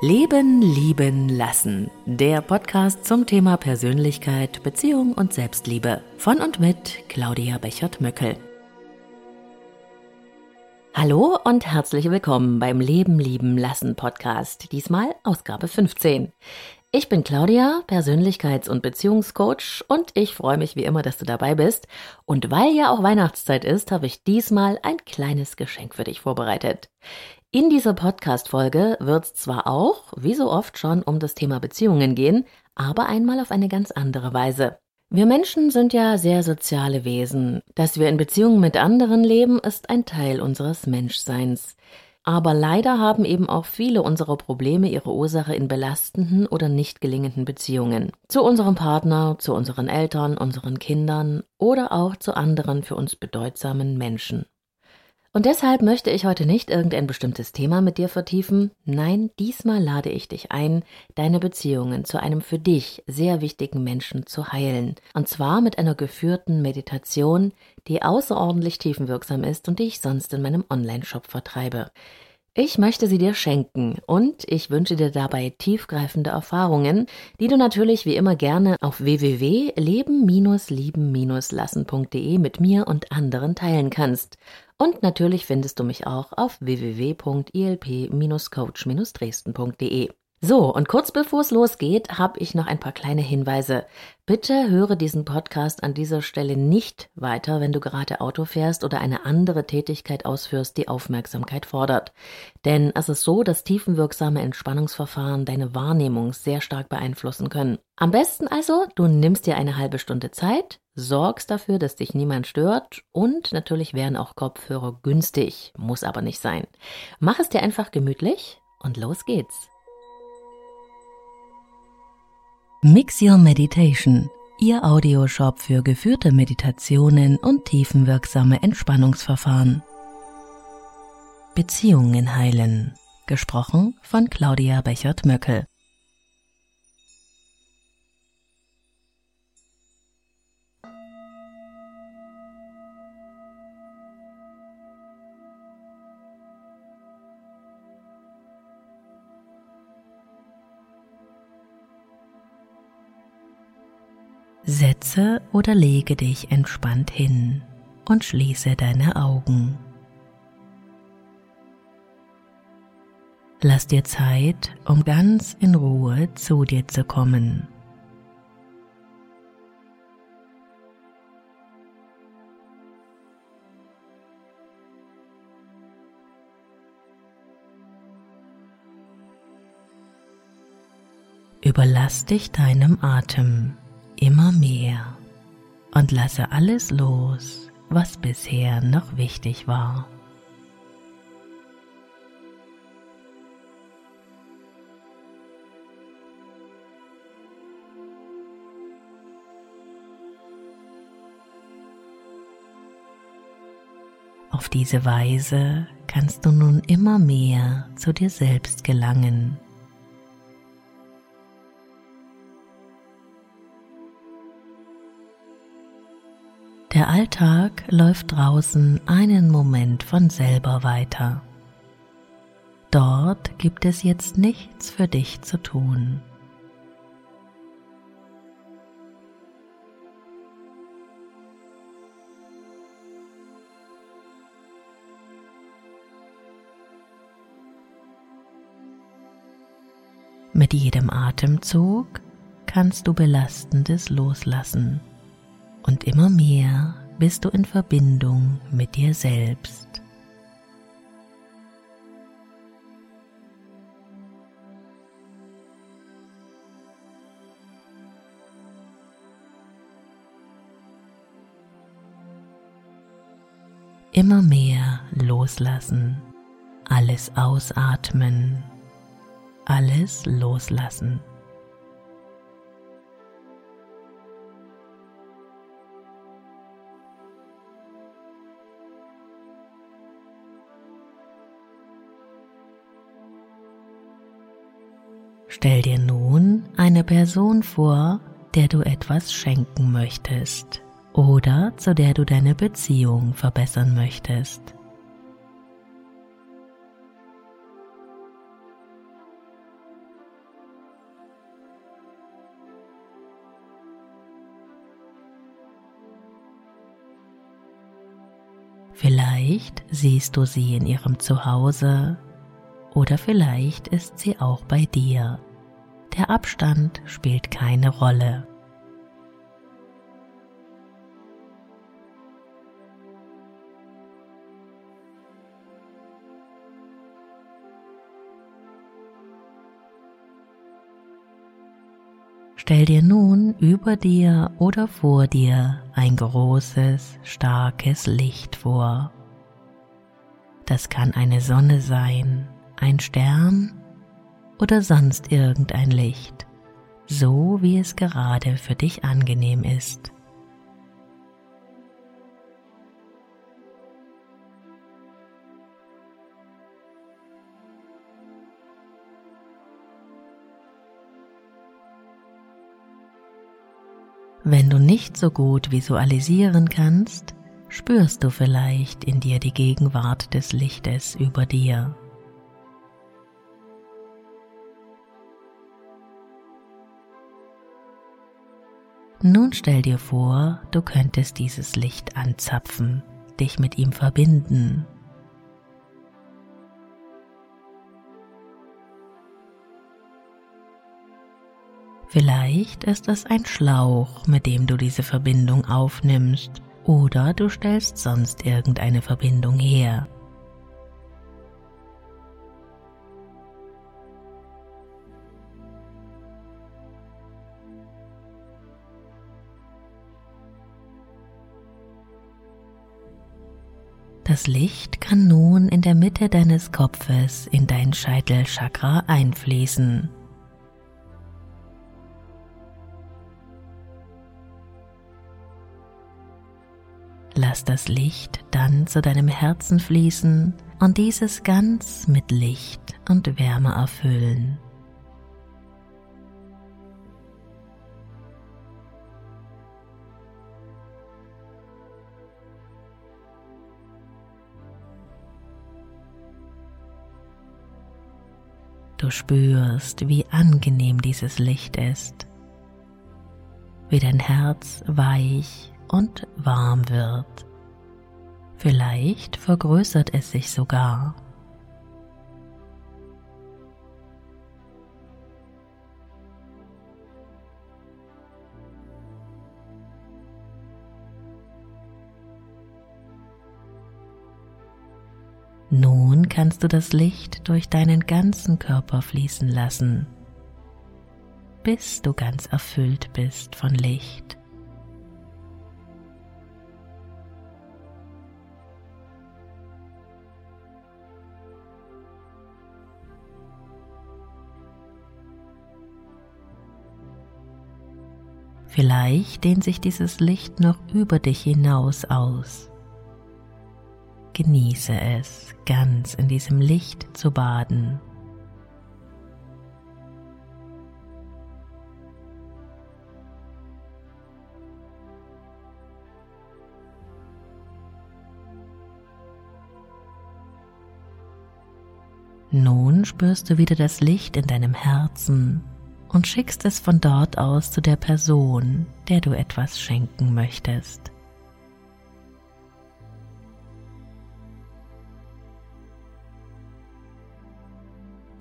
Leben, lieben, lassen. Der Podcast zum Thema Persönlichkeit, Beziehung und Selbstliebe. Von und mit Claudia Bechert-Möckel. Hallo und herzlich willkommen beim Leben, lieben, lassen Podcast. Diesmal Ausgabe 15. Ich bin Claudia, Persönlichkeits- und Beziehungscoach und ich freue mich wie immer, dass du dabei bist. Und weil ja auch Weihnachtszeit ist, habe ich diesmal ein kleines Geschenk für dich vorbereitet. In dieser Podcast-Folge wird es zwar auch, wie so oft schon, um das Thema Beziehungen gehen, aber einmal auf eine ganz andere Weise. Wir Menschen sind ja sehr soziale Wesen. Dass wir in Beziehungen mit anderen leben, ist ein Teil unseres Menschseins. Aber leider haben eben auch viele unserer Probleme ihre Ursache in belastenden oder nicht gelingenden Beziehungen. Zu unserem Partner, zu unseren Eltern, unseren Kindern oder auch zu anderen für uns bedeutsamen Menschen. Und deshalb möchte ich heute nicht irgendein bestimmtes Thema mit dir vertiefen. Nein, diesmal lade ich dich ein, deine Beziehungen zu einem für dich sehr wichtigen Menschen zu heilen. Und zwar mit einer geführten Meditation, die außerordentlich tiefenwirksam ist und die ich sonst in meinem Online-Shop vertreibe. Ich möchte sie dir schenken und ich wünsche dir dabei tiefgreifende Erfahrungen, die du natürlich wie immer gerne auf www.leben-lieben-lassen.de mit mir und anderen teilen kannst. Und natürlich findest du mich auch auf www.ilp-coach-dresden.de. So, und kurz bevor es losgeht, habe ich noch ein paar kleine Hinweise. Bitte höre diesen Podcast an dieser Stelle nicht weiter, wenn du gerade Auto fährst oder eine andere Tätigkeit ausführst, die Aufmerksamkeit fordert. Denn es ist so, dass tiefenwirksame Entspannungsverfahren deine Wahrnehmung sehr stark beeinflussen können. Am besten also, du nimmst dir eine halbe Stunde Zeit, sorgst dafür, dass dich niemand stört und natürlich wären auch Kopfhörer günstig, muss aber nicht sein. Mach es dir einfach gemütlich und los geht's. Mix Your Meditation, Ihr Audioshop für geführte Meditationen und tiefenwirksame Entspannungsverfahren. Beziehungen heilen. Gesprochen von Claudia Bechert-Möckel. Setze oder lege dich entspannt hin und schließe deine Augen. Lass dir Zeit, um ganz in Ruhe zu dir zu kommen. Überlass dich deinem Atem immer mehr und lasse alles los, was bisher noch wichtig war. Auf diese Weise kannst du nun immer mehr zu dir selbst gelangen Der Alltag läuft draußen einen Moment von selber weiter. Dort gibt es jetzt nichts für dich zu tun. Mit jedem Atemzug kannst du Belastendes loslassen und immer mehr bist du in Verbindung mit dir selbst. Immer mehr loslassen, alles ausatmen, alles loslassen. Stell dir nun eine Person vor, der du etwas schenken möchtest oder zu der du deine Beziehung verbessern möchtest. Vielleicht siehst du sie in ihrem Zuhause, oder vielleicht ist sie auch bei dir. Der Abstand spielt keine Rolle. Stell dir nun über dir oder vor dir ein großes, starkes Licht vor. Das kann eine Sonne sein, ein Stern oder sonst irgendein Licht, so wie es gerade für dich angenehm ist. Wenn du nicht so gut visualisieren kannst, spürst du vielleicht in dir die Gegenwart des Lichtes über dir. Nun stell dir vor, du könntest dieses Licht anzapfen, dich mit ihm verbinden Vielleicht ist es ein Schlauch, mit dem du diese Verbindung aufnimmst, oder du stellst sonst irgendeine Verbindung her. Das Licht kann nun in der Mitte deines Kopfes in dein Scheitelchakra einfließen. Lass das Licht dann zu deinem Herzen fließen und dieses ganz mit Licht und Wärme erfüllen. Du spürst, wie angenehm dieses Licht ist, wie dein Herz weich und warm wird. Vielleicht vergrößert es sich sogar. Nun kannst du das Licht durch deinen ganzen Körper fließen lassen, bis du ganz erfüllt bist von Licht. Vielleicht dehnt sich dieses Licht noch über dich hinaus aus. Genieße es, ganz in diesem Licht zu baden. Nun spürst du wieder das Licht in deinem Herzen und schickst es von dort aus zu der Person, der du etwas schenken möchtest.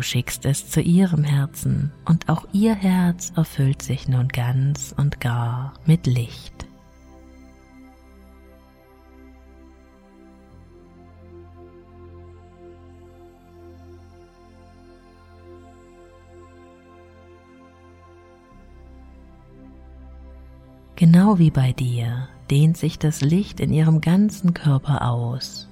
Du schickst es zu ihrem Herzen und auch ihr Herz erfüllt sich nun ganz und gar mit Licht. Genau wie bei dir dehnt sich das Licht in ihrem ganzen Körper aus.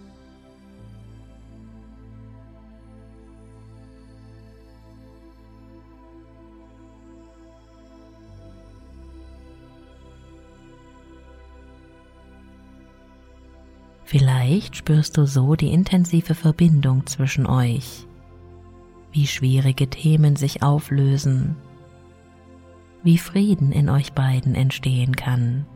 Vielleicht spürst du so die intensive Verbindung zwischen euch, wie schwierige Themen sich auflösen. Wie Frieden in euch beiden entstehen kann,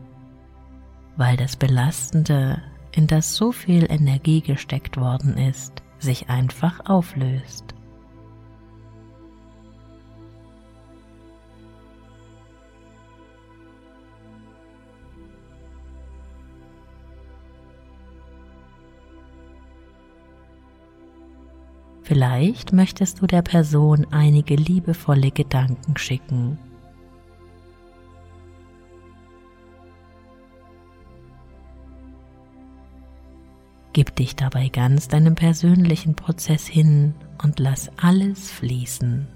weil das Belastende, in das so viel Energie gesteckt worden ist, sich einfach auflöst. Vielleicht möchtest du der Person einige liebevolle Gedanken schicken. Gib dich dabei ganz deinem persönlichen Prozess hin und lass alles fließen.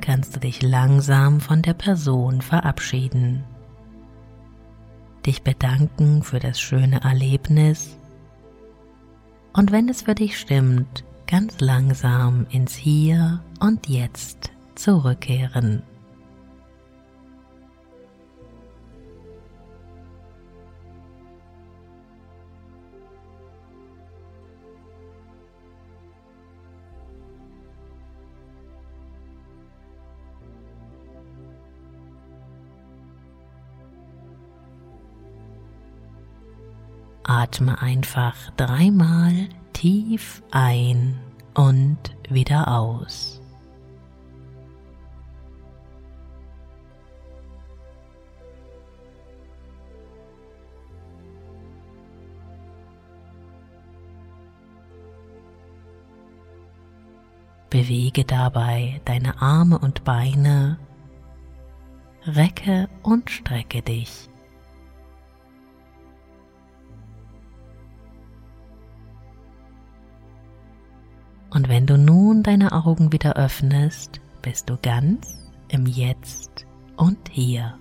Kannst du dich langsam von der Person verabschieden. Dich bedanken für das schöne Erlebnis und wenn es für dich stimmt, ganz langsam ins Hier und Jetzt zurückkehren. Atme einfach dreimal tief ein und wieder aus. Bewege dabei deine Arme und Beine, recke und strecke dich. Und wenn du nun deine Augen wieder öffnest, bist du ganz im Jetzt und Hier.